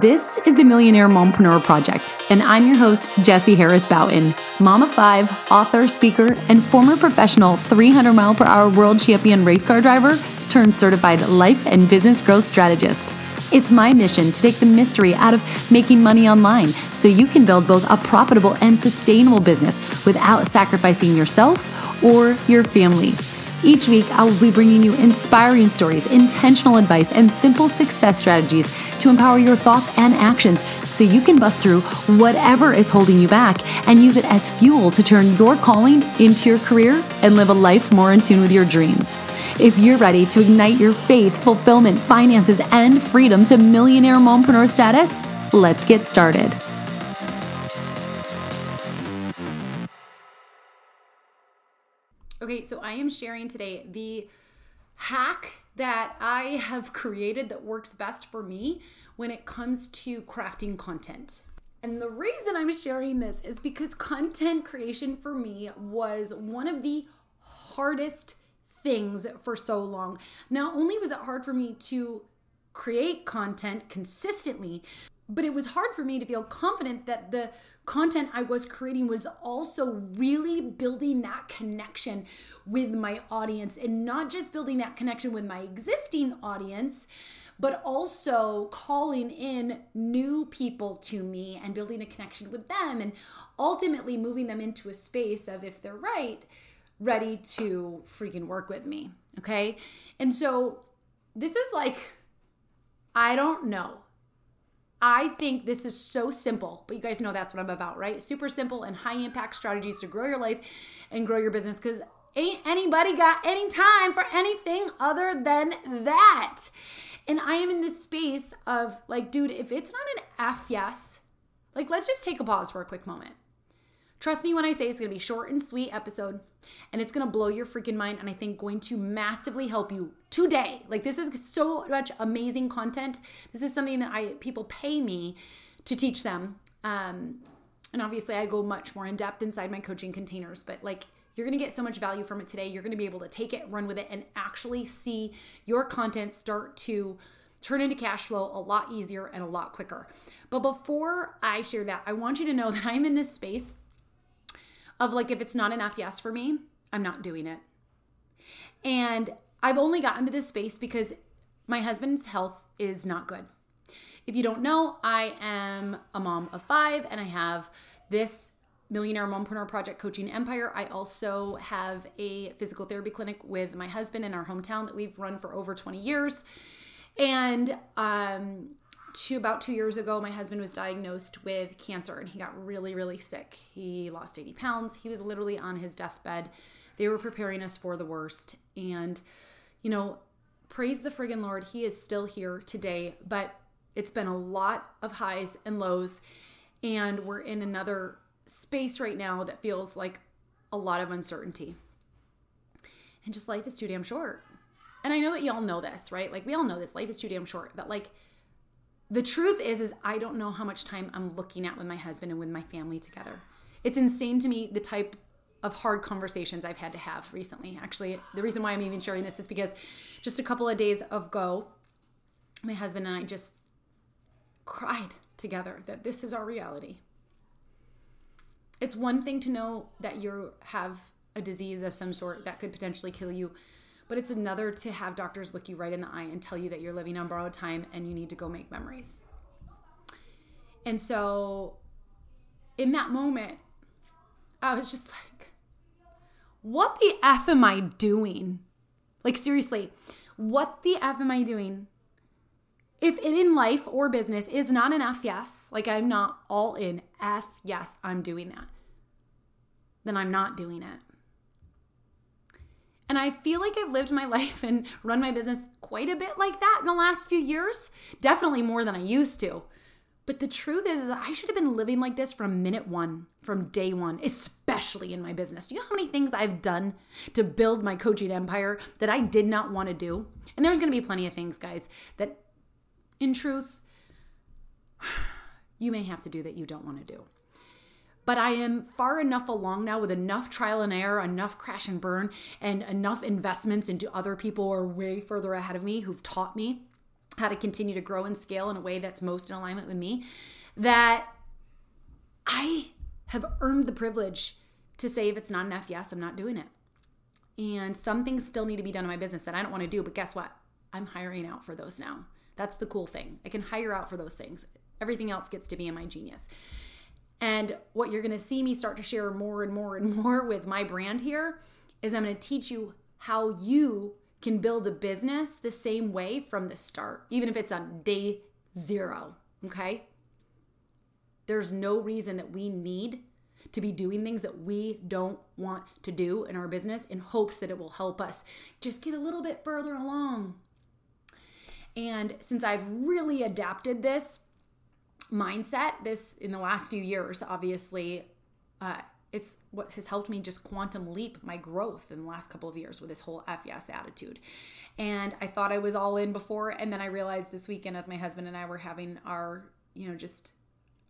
This is the Millionaire Mompreneur Project, and I'm your host, Jessie Harris Bouton, mom of five, author, speaker, and former professional 300 mile per hour world champion race car driver turned certified life and business growth strategist. It's my mission to take the mystery out of making money online so you can build both a profitable and sustainable business without sacrificing yourself or your family. Each week, I will be bringing you inspiring stories, intentional advice, and simple success strategies to empower your thoughts and actions so you can bust through whatever is holding you back and use it as fuel to turn your calling into your career and live a life more in tune with your dreams. If you're ready to ignite your faith, fulfillment, finances, and freedom to millionaire mompreneur status, let's get started. Okay, so I am sharing today the hack that I have created that works best for me when it comes to crafting content. And the reason I'm sharing this is because content creation for me was one of the hardest things for so long. Not only was it hard for me to create content consistently, but it was hard for me to feel confident that the content I was creating was also really building that connection with my audience and not just building that connection with my existing audience, but also calling in new people to me and building a connection with them and ultimately moving them into a space of, if they're right, ready to freaking work with me. Okay. And so this is like, I don't know I think this is so simple, but you guys know that's what I'm about, right? Super simple and high impact strategies to grow your life and grow your business because ain't anybody got any time for anything other than that. And I am in this space of like, dude, if it's not an F yes, like let's just take a pause for a quick moment. Trust me when I say it's gonna be short and sweet episode and it's gonna blow your freaking mind and I think going to massively help you today. Like this is so much amazing content. This is something that I people pay me to teach them. Um, and obviously I go much more in depth inside my coaching containers, but like you're to get so much value from it today. You're to be able to take it, run with it, and actually see your content start to turn into cash flow a lot easier and a lot quicker. But before I share that, I want you to know that I'm in this space of like, if it's not enough yes for me, I'm not doing it. And I've only gotten to this space because my husband's health is not good. If you don't know, I am a mom of five and I have this Millionaire Mompreneur Project Coaching Empire. I also have a physical therapy clinic with my husband in our hometown that we've run for over 20 years. And um, two about two years ago, my husband was diagnosed with cancer and he got really, really sick. He lost 80 pounds. He was literally on his deathbed. They were preparing us for the worst. And, you know, praise the friggin' Lord, he is still here today, but it's been a lot of highs and lows. And we're in another space right now that feels like a lot of uncertainty. And just life is too damn short. And I know that y'all know this, right? Like we all know this. Life is too damn short. But like the truth is is I don't know how much time I'm looking at with my husband and with my family together. It's insane to me the type of hard conversations I've had to have recently. Actually, the reason why I'm even sharing this is because just a couple of days ago, my husband and I just cried together that this is our reality. It's one thing to know that you have a disease of some sort that could potentially kill you but it's another to have doctors look you right in the eye and tell you that you're living on borrowed time and you need to go make memories. And so in that moment, I was just like, what the F am I doing? Like, seriously, what the F am I doing? If it in life or business is not an F yes, like I'm not all in F yes, I'm doing that, then I'm not doing it. And I feel like I've lived my life and run my business quite a bit like that in the last few years. Definitely more than I used to. But the truth is, is I should have been living like this from minute one, from day one, especially in my business. Do you know how many things I've done to build my coaching empire that I did not want to do? And there's going to be plenty of things, guys, that in truth, you may have to do that you don't want to do but I am far enough along now with enough trial and error, enough crash and burn, and enough investments into other people who are way further ahead of me who've taught me how to continue to grow and scale in a way that's most in alignment with me, that I have earned the privilege to say if it's not enough, yes, I'm not doing it. And some things still need to be done in my business that I don't want to do, but guess what? I'm hiring out for those now. That's the cool thing. I can hire out for those things. Everything else gets to be in my genius. And what you're going to see me start to share more and more and more with my brand here is I'm going to teach you how you can build a business the same way from the start, even if it's on day zero. Okay. There's no reason that we need to be doing things that we don't want to do in our business in hopes that it will help us just get a little bit further along. And since I've really adapted this mindset, this in the last few years, obviously, uh, it's what has helped me just quantum leap my growth in the last couple of years with this whole F yes attitude. And I thought I was all in before, and then I realized this weekend as my husband and I were having our, you know, just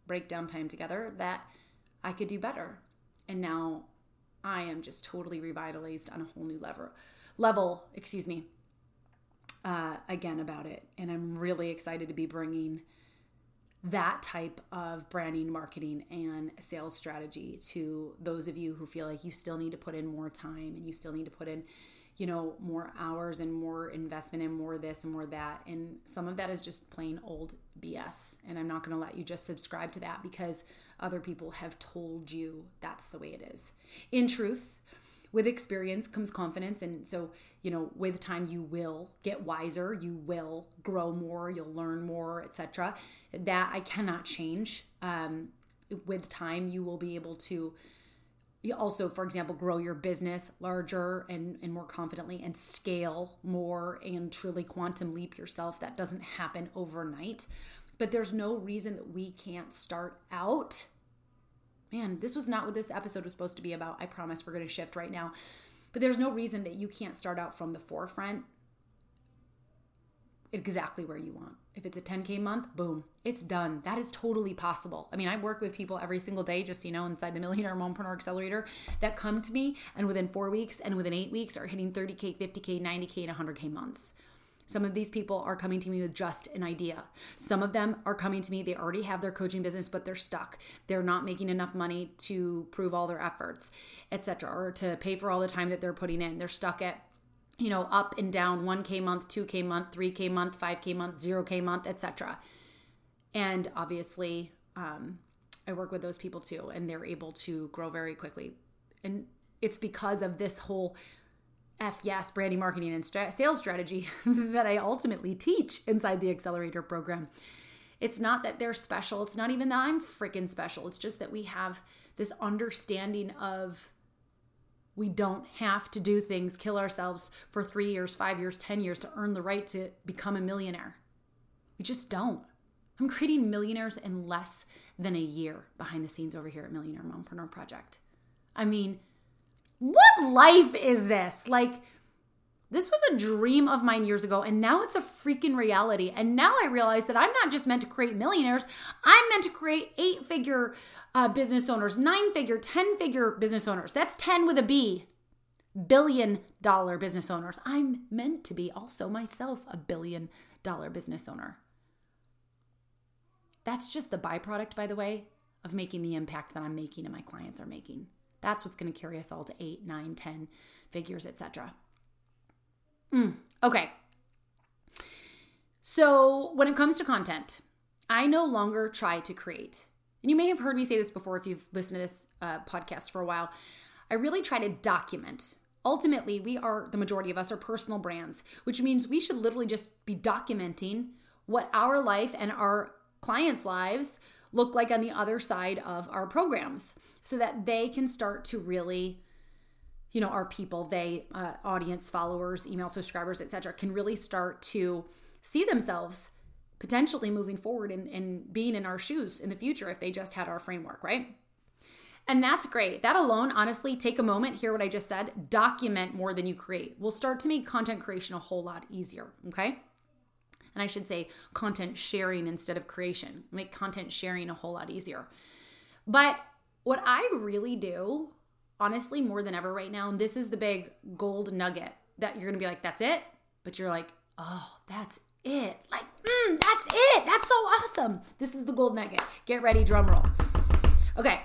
breakdown time together that I could do better. And now I am just totally revitalized on a whole new level level, excuse me, uh, again about it. And I'm really excited to be bringing that type of branding, marketing, and sales strategy to those of you who feel like you still need to put in more time and you still need to put in, you know, more hours and more investment and more this and more that. And some of that is just plain old BS. And I'm not going to let you just subscribe to that because other people have told you that's the way it is. In truth, with experience comes confidence. And so you know with time you will get wiser you will grow more you'll learn more etc that i cannot change. Um, with time you will be able to also for example grow your business larger and, and more confidently and scale more and truly quantum leap yourself. That doesn't happen overnight. But there's no reason that we can't start out man, this was not what this episode was supposed to be about. I promise we're going to shift right now. But there's no reason that you can't start out from the forefront exactly where you want. If it's a 10K month, boom, it's done. That is totally possible. I mean, I work with people every single day, just, you know, inside the Millionaire Mompreneur Accelerator that come to me and within four weeks and within eight weeks are hitting 30K, 50K, 90K, and 100K months. Some of these people are coming to me with just an idea. Some of them are coming to me, they already have their coaching business, but they're stuck. They're not making enough money to prove all their efforts, etc., or to pay for all the time that they're putting in. They're stuck at you know, up and down 1K month, 2K month, 3K month, 5K month, 0K month, etc. And obviously, um, I work with those people too, and they're able to grow very quickly. And it's because of this whole F yes branding, marketing, and sales strategy that I ultimately teach inside the accelerator program. It's not that they're special. It's not even that I'm freaking special. It's just that we have this understanding of we don't have to do things, kill ourselves for three years, five years, 10 years to earn the right to become a millionaire. We just don't. I'm creating millionaires in less than a year behind the scenes over here at Millionaire Mompreneur Project. I mean, what life is this? Like, this was a dream of mine years ago, and now it's a freaking reality. And now I realize that I'm not just meant to create millionaires, I'm meant to create eight figure uh, business owners, nine figure, 10 figure business owners. That's 10 with a B. Billion dollar business owners. I'm meant to be also myself a billion dollar business owner. That's just the byproduct, by the way, of making the impact that I'm making and my clients are making. That's what's going to carry us all to eight, nine, ten figures, etc. Mm, okay. So when it comes to content, I no longer try to create. And you may have heard me say this before if you've listened to this uh, podcast for a while. I really try to document. Ultimately, we are, the majority of us are personal brands, which means we should literally just be documenting what our life and our clients' lives look like on the other side of our programs so that they can start to really you know our people they uh, audience followers email subscribers etc can really start to see themselves potentially moving forward and, and being in our shoes in the future if they just had our framework right and that's great. That alone, honestly, take a moment, hear what I just said, document more than you create. Will start to make content creation a whole lot easier. Okay and I should say content sharing instead of creation. Make content sharing a whole lot easier. But what I really do, honestly, more than ever right now, and this is the big gold nugget that you're gonna be like, that's it. But you're like, oh, that's it. Like, mm, that's it. That's so awesome. This is the gold nugget. Get ready, drum roll. Okay.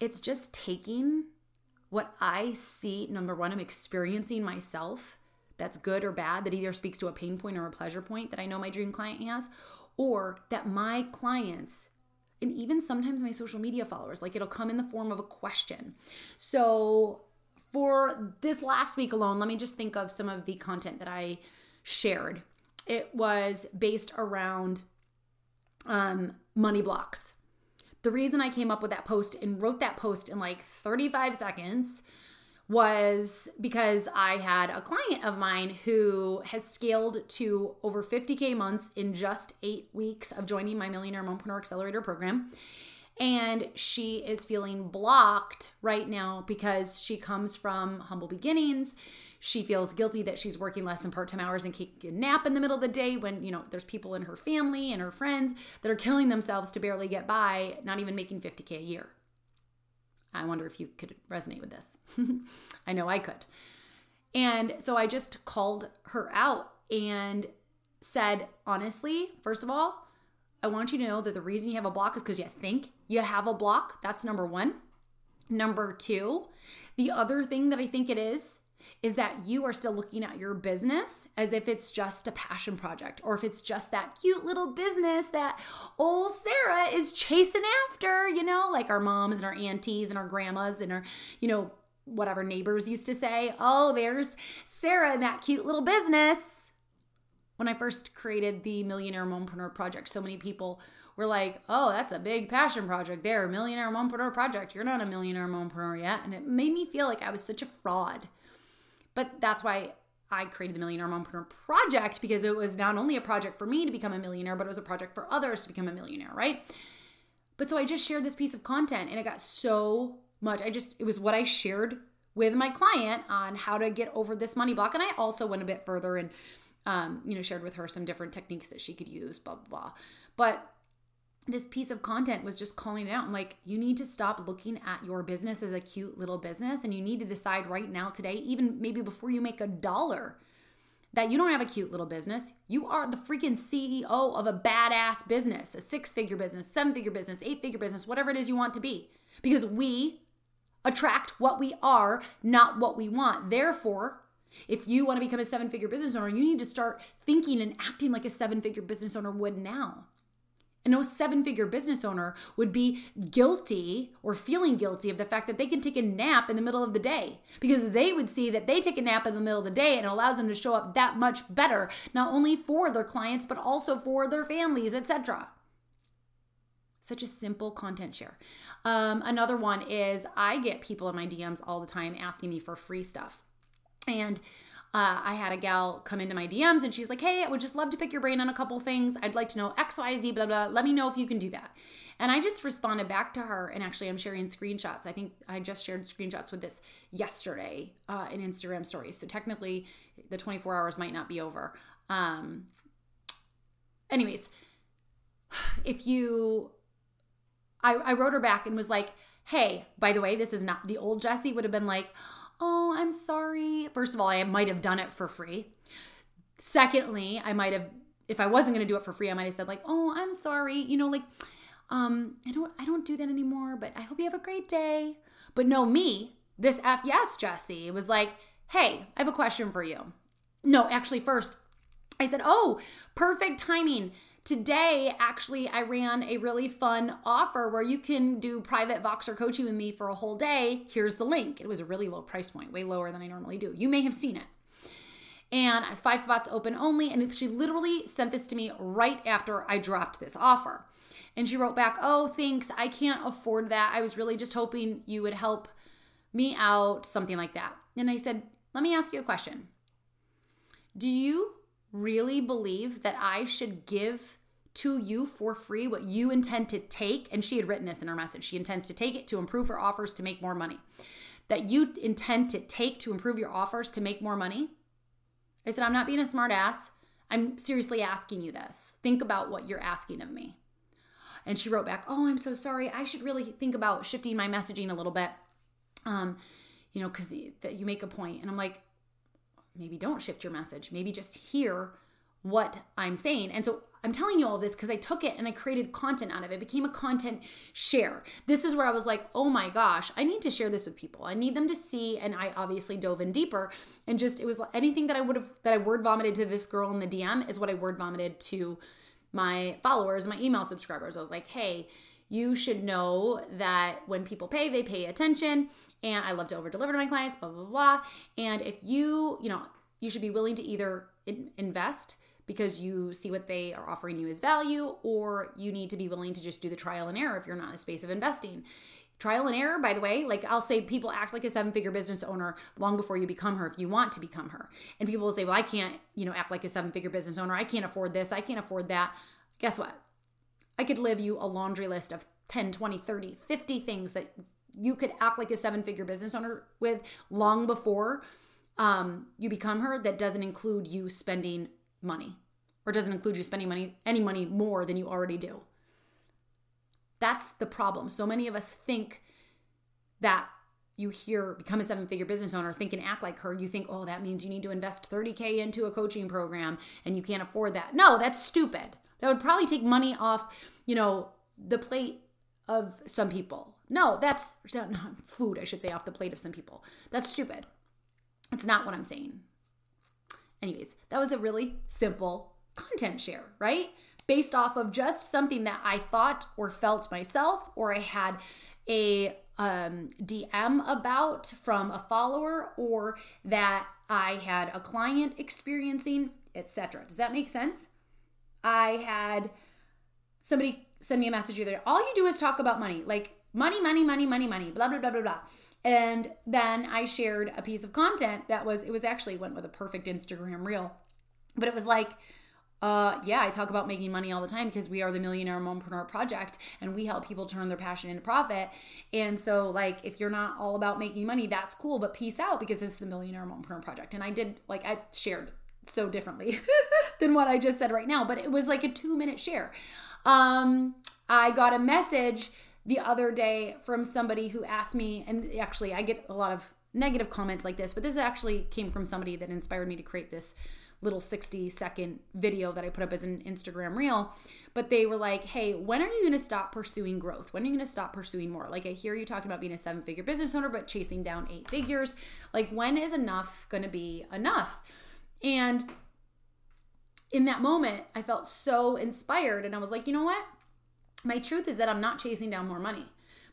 It's just taking what I see. Number one, I'm experiencing myself that's good or bad, that either speaks to a pain point or a pleasure point that I know my dream client has, or that my clients and even sometimes my social media followers, like it'll come in the form of a question. So for this last week alone, let me just think of some of the content that I shared. It was based around um, money blocks. The reason I came up with that post and wrote that post in like 35 seconds was because I had a client of mine who has scaled to over 50K months in just eight weeks of joining my Millionaire Mompreneur Accelerator program. And she is feeling blocked right now because she comes from humble beginnings. She feels guilty that she's working less than part time hours and a nap in the middle of the day when, you know, there's people in her family and her friends that are killing themselves to barely get by, not even making 50K a year. I wonder if you could resonate with this. I know I could. And so I just called her out and said, honestly, first of all, I want you to know that the reason you have a block is because you think you have a block. That's number one. Number two, the other thing that I think it is is that you are still looking at your business as if it's just a passion project or if it's just that cute little business that old Sarah is chasing after, you know, like our moms and our aunties and our grandmas and our, you know, whatever neighbors used to say, oh, there's Sarah in that cute little business. When I first created the Millionaire Mompreneur Project, so many people were like, oh, that's a big passion project there, Millionaire Mompreneur Project. You're not a millionaire mompreneur yet. And it made me feel like I was such a fraud but that's why I created the Millionaire Mompreneur Project because it was not only a project for me to become a millionaire, but it was a project for others to become a millionaire, right? But so I just shared this piece of content and it got so much. I just, it was what I shared with my client on how to get over this money block. And I also went a bit further and, um, you know, shared with her some different techniques that she could use, blah, blah, blah. But this piece of content was just calling it out. I'm like, you need to stop looking at your business as a cute little business and you need to decide right now, today, even maybe before you make a dollar, that you don't have a cute little business. You are the freaking CEO of a badass business, a six figure business, seven figure business, eight figure business, whatever it is you want to be. Because we attract what we are, not what we want. Therefore, if you want to become a seven figure business owner, you need to start thinking and acting like a seven figure business owner would now. No seven figure business owner would be guilty or feeling guilty of the fact that they can take a nap in the middle of the day because they would see that they take a nap in the middle of the day and it allows them to show up that much better, not only for their clients, but also for their families, etc. Such a simple content share. Um, another one is I get people in my DMs all the time asking me for free stuff. And uh, I had a gal come into my DMs and she's like, Hey, I would just love to pick your brain on a couple things. I'd like to know X, Y, Z, blah, blah. Let me know if you can do that. And I just responded back to her. And actually, I'm sharing screenshots. I think I just shared screenshots with this yesterday uh, in Instagram stories. So technically, the 24 hours might not be over. Um, anyways, if you, I, I wrote her back and was like, Hey, by the way, this is not the old Jessie would have been like, oh, I'm sorry. First of all, I might have done it for free. Secondly, I might have, if I wasn't going to do it for free, I might have said like, oh, I'm sorry. You know, like, um, I don't, I don't do that anymore, but I hope you have a great day. But no, me, this F yes, Jessie was like, hey, I have a question for you. No, actually, first, I said, oh, perfect timing. Today, actually, I ran a really fun offer where you can do private Voxer coaching with me for a whole day. Here's the link. It was a really low price point, way lower than I normally do. You may have seen it. And five spots open only. And she literally sent this to me right after I dropped this offer. And she wrote back, Oh, thanks. I can't afford that. I was really just hoping you would help me out, something like that. And I said, Let me ask you a question. Do you really believe that I should give to you for free what you intend to take? And she had written this in her message. She intends to take it to improve her offers to make more money. That you intend to take to improve your offers to make more money? I said, I'm not being a smart ass. I'm seriously asking you this. Think about what you're asking of me. And she wrote back, Oh, I'm so sorry. I should really think about shifting my messaging a little bit. Um, you know, because that you make a point. And I'm like, maybe don't shift your message. Maybe just hear what I'm saying. And so I'm telling you all this because I took it and I created content out of it. it. became a content share. This is where I was like, oh my gosh, I need to share this with people. I need them to see. And I obviously dove in deeper and just it was anything that I would have that I word vomited to this girl in the DM is what I word vomited to my followers, my email subscribers. I was like, hey, you should know that when people pay, they pay attention. And I love to over deliver to my clients, blah, blah, blah. And if you, you know, you should be willing to either invest because you see what they are offering you as value, or you need to be willing to just do the trial and error if you're not in a space of investing. Trial and error, by the way, like I'll say people act like a seven figure business owner long before you become her if you want to become her. And people will say, well, I can't, you know, act like a seven figure business owner. I can't afford this. I can't afford that. Guess what? I could live you a laundry list of 10, 20, 30, 50 things that you could act like a seven figure business owner with long before um, you become her that doesn't include you spending money or doesn't include you spending money any money more than you already do. That's the problem. So many of us think that you hear become a seven figure business owner, think and act like her. You think, oh, that means you need to invest 30K into a coaching program and you can't afford that. No, that's stupid. That would probably take money off, you know, the plate of some people. No, that's not food, I should say, off the plate of some people. That's stupid. It's not what I'm saying. Anyways, that was a really simple content share, right? Based off of just something that I thought or felt myself, or I had a um, DM about from a follower, or that I had a client experiencing, etc. Does that make sense? I had somebody send me a message either. All you do is talk about money, like money, money, money, money, money, blah blah blah blah blah. And then I shared a piece of content that was, it was actually went with a perfect Instagram reel, but it was like, uh, yeah, I talk about making money all the time because we are the Millionaire Mompreneur Project and we help people turn their passion into profit. And so, like, if you're not all about making money, that's cool, but peace out because this is the Millionaire Mompreneur Project. And I did, like, I shared so differently than what I just said right now, but it was like a two minute share. Um, I got a message the other day from somebody who asked me, and actually, I get a lot of negative comments like this, but this actually came from somebody that inspired me to create this little 60 second video that I put up as an Instagram reel. But they were like, hey, when are you going to stop pursuing growth? When are you going to stop pursuing more? Like, I hear you talking about being a seven figure business owner, but chasing down eight figures. Like, when is enough going to be enough? And in that moment, I felt so inspired. And I was like, you know what? My truth is that I'm not chasing down more money.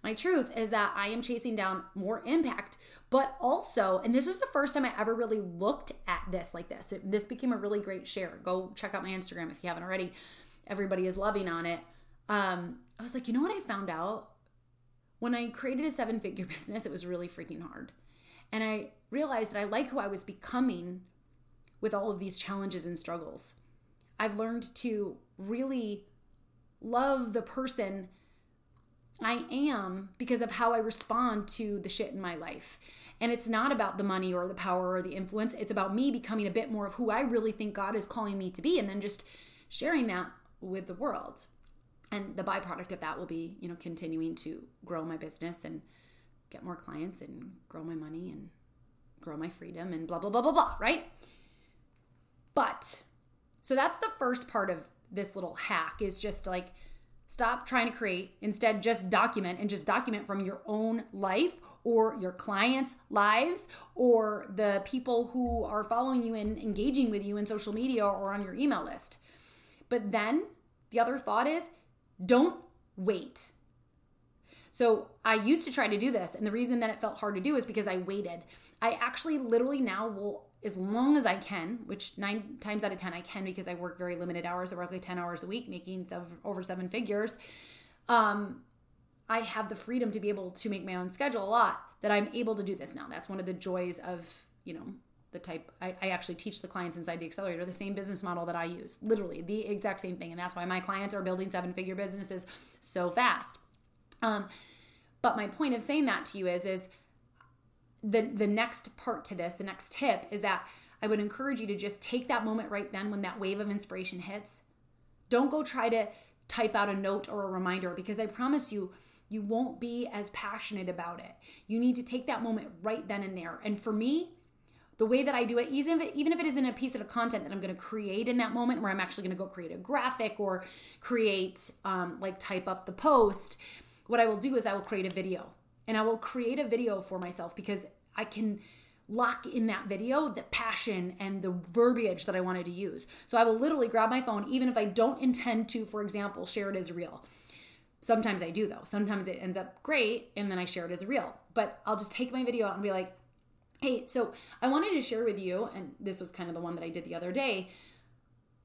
My truth is that I am chasing down more impact, but also, and this was the first time I ever really looked at this like this. It, this became a really great share. Go check out my Instagram if you haven't already. Everybody is loving on it. Um, I was like, you know what I found out? When I created a seven figure business, it was really freaking hard. And I realized that I like who I was becoming with all of these challenges and struggles. I've learned to really love the person I am because of how I respond to the shit in my life. And it's not about the money or the power or the influence. It's about me becoming a bit more of who I really think God is calling me to be and then just sharing that with the world. And the byproduct of that will be, you know, continuing to grow my business and get more clients and grow my money and grow my freedom and blah, blah, blah, blah, blah, right? But so that's the first part of this little hack is just like stop trying to create, instead, just document and just document from your own life or your clients' lives or the people who are following you and engaging with you in social media or on your email list. But then the other thought is don't wait. So I used to try to do this, and the reason that it felt hard to do is because I waited. I actually literally now will as long as I can, which nine times out of 10 I can because I work very limited hours, I work like 10 hours a week, making over seven figures. Um, I have the freedom to be able to make my own schedule a lot that I'm able to do this now. That's one of the joys of, you know, the type I, I actually teach the clients inside the accelerator the same business model that I use, literally the exact same thing. And that's why my clients are building seven figure businesses so fast. Um, but my point of saying that to you is, is the the next part to this, the next tip is that I would encourage you to just take that moment right then when that wave of inspiration hits. Don't go try to type out a note or a reminder because I promise you you won't be as passionate about it. You need to take that moment right then and there. And for me, the way that I do it, even if, it, even if it isn't a piece of content that I'm going to create in that moment, where I'm actually going to go create a graphic or create, um, like, type up the post, what I will do is I will create a video and I will create a video for myself because I can lock in that video the passion and the verbiage that I wanted to use. So I will literally grab my phone, even if I don't intend to, for example, share it as a reel. Sometimes I do though. Sometimes it ends up great and then I share it as a reel. But I'll just take my video out and be like, hey, so I wanted to share with you, and this was kind of the one that I did the other day,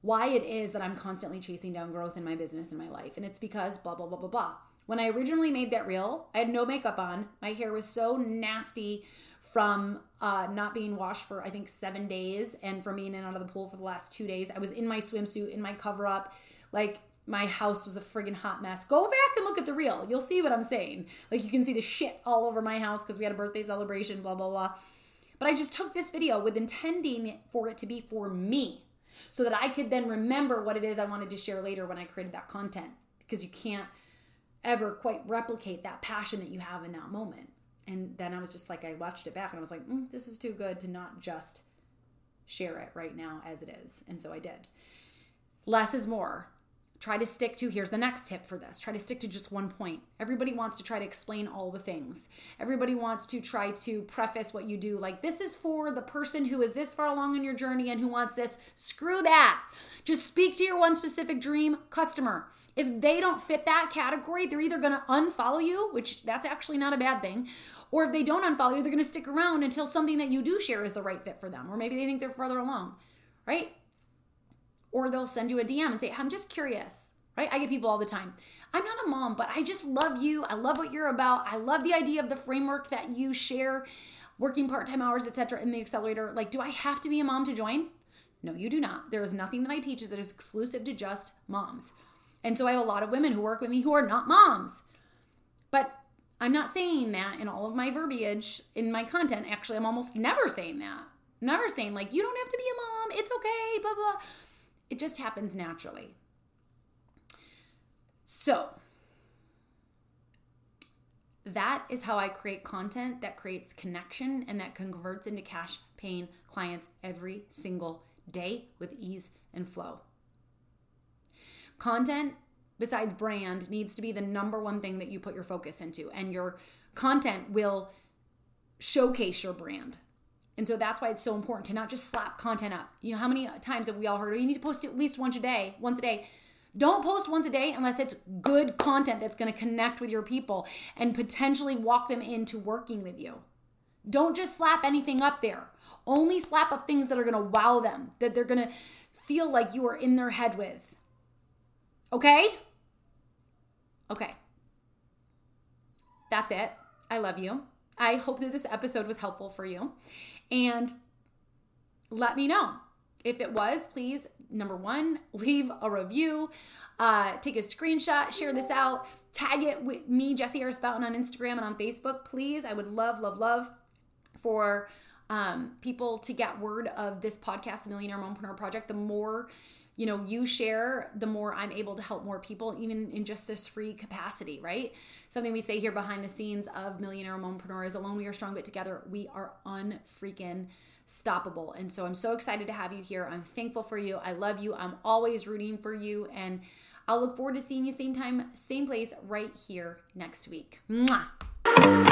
why it is that I'm constantly chasing down growth in my business and my life. And it's because blah, blah, blah, blah, blah. When I originally made that reel, I had no makeup on. My hair was so nasty from uh, not being washed for I think seven days and from being in and out of the pool for the last two days. I was in my swimsuit, in my cover up. Like my house was a friggin' hot mess. Go back and look at the reel. You'll see what I'm saying. Like you can see the shit all over my house because we had a birthday celebration, blah, blah, blah. But I just took this video with intending for it to be for me so that I could then remember what it is I wanted to share later when I created that content because you can't ever quite replicate that passion that you have in that moment. And then I was just like, I watched it back and I was like, mm, this is too good to not just share it right now as it is. And so I did. Less is more try to stick to here's the next tip for this try to stick to just one point everybody wants to try to explain all the things everybody wants to try to preface what you do like this is for the person who is this far along in your journey and who wants this screw that just speak to your one specific dream customer if they don't fit that category they're either going to unfollow you which that's actually not a bad thing or if they don't unfollow you they're going to stick around until something that you do share is the right fit for them or maybe they think they're further along right or they'll send you a DM and say, I'm just curious, right? I get people all the time. I'm not a mom, but I just love you. I love what you're about. I love the idea of the framework that you share, working part-time hours, etc. in the accelerator. Like, do I have to be a mom to join? No, you do not. There is nothing that I teach that is exclusive to just moms. And so I have a lot of women who work with me who are not moms. But I'm not saying that in all of my verbiage in my content. Actually, I'm almost never saying that. Never saying, like, you don't have to be a mom. It's okay, blah, blah. It just happens naturally. So, that is how I create content that creates connection and that converts into cash paying clients every single day with ease and flow. Content, besides brand, needs to be the number one thing that you put your focus into, and your content will showcase your brand. And so that's why it's so important to not just slap content up. You know, how many times have we all heard, oh, you need to post at least once a day, once a day. Don't post once a day unless it's good content that's going to connect with your people and potentially walk them into working with you. Don't just slap anything up there. Only slap up things that are going to wow them, that they're going to feel like you are in their head with. Okay? Okay. That's it. I love you. I hope that this episode was helpful for you. And let me know. If it was, please, number one, leave a review, uh, take a screenshot, share this out, tag it with me, Jessie Harris Bouton, on Instagram and on Facebook, please. I would love, love, love for um, people to get word of this podcast, the Millionaire Mompreneur Project. The more you know you share the more i'm able to help more people even in just this free capacity right? Something we say here behind the scenes of millionaire mompreneur is alone we are strong but together we are unfreaking stoppable. And so i'm so excited to have you here. I'm thankful for you. I love you. I'm always rooting for you. And i'll look forward to seeing you same time same place right here next week. Mwah.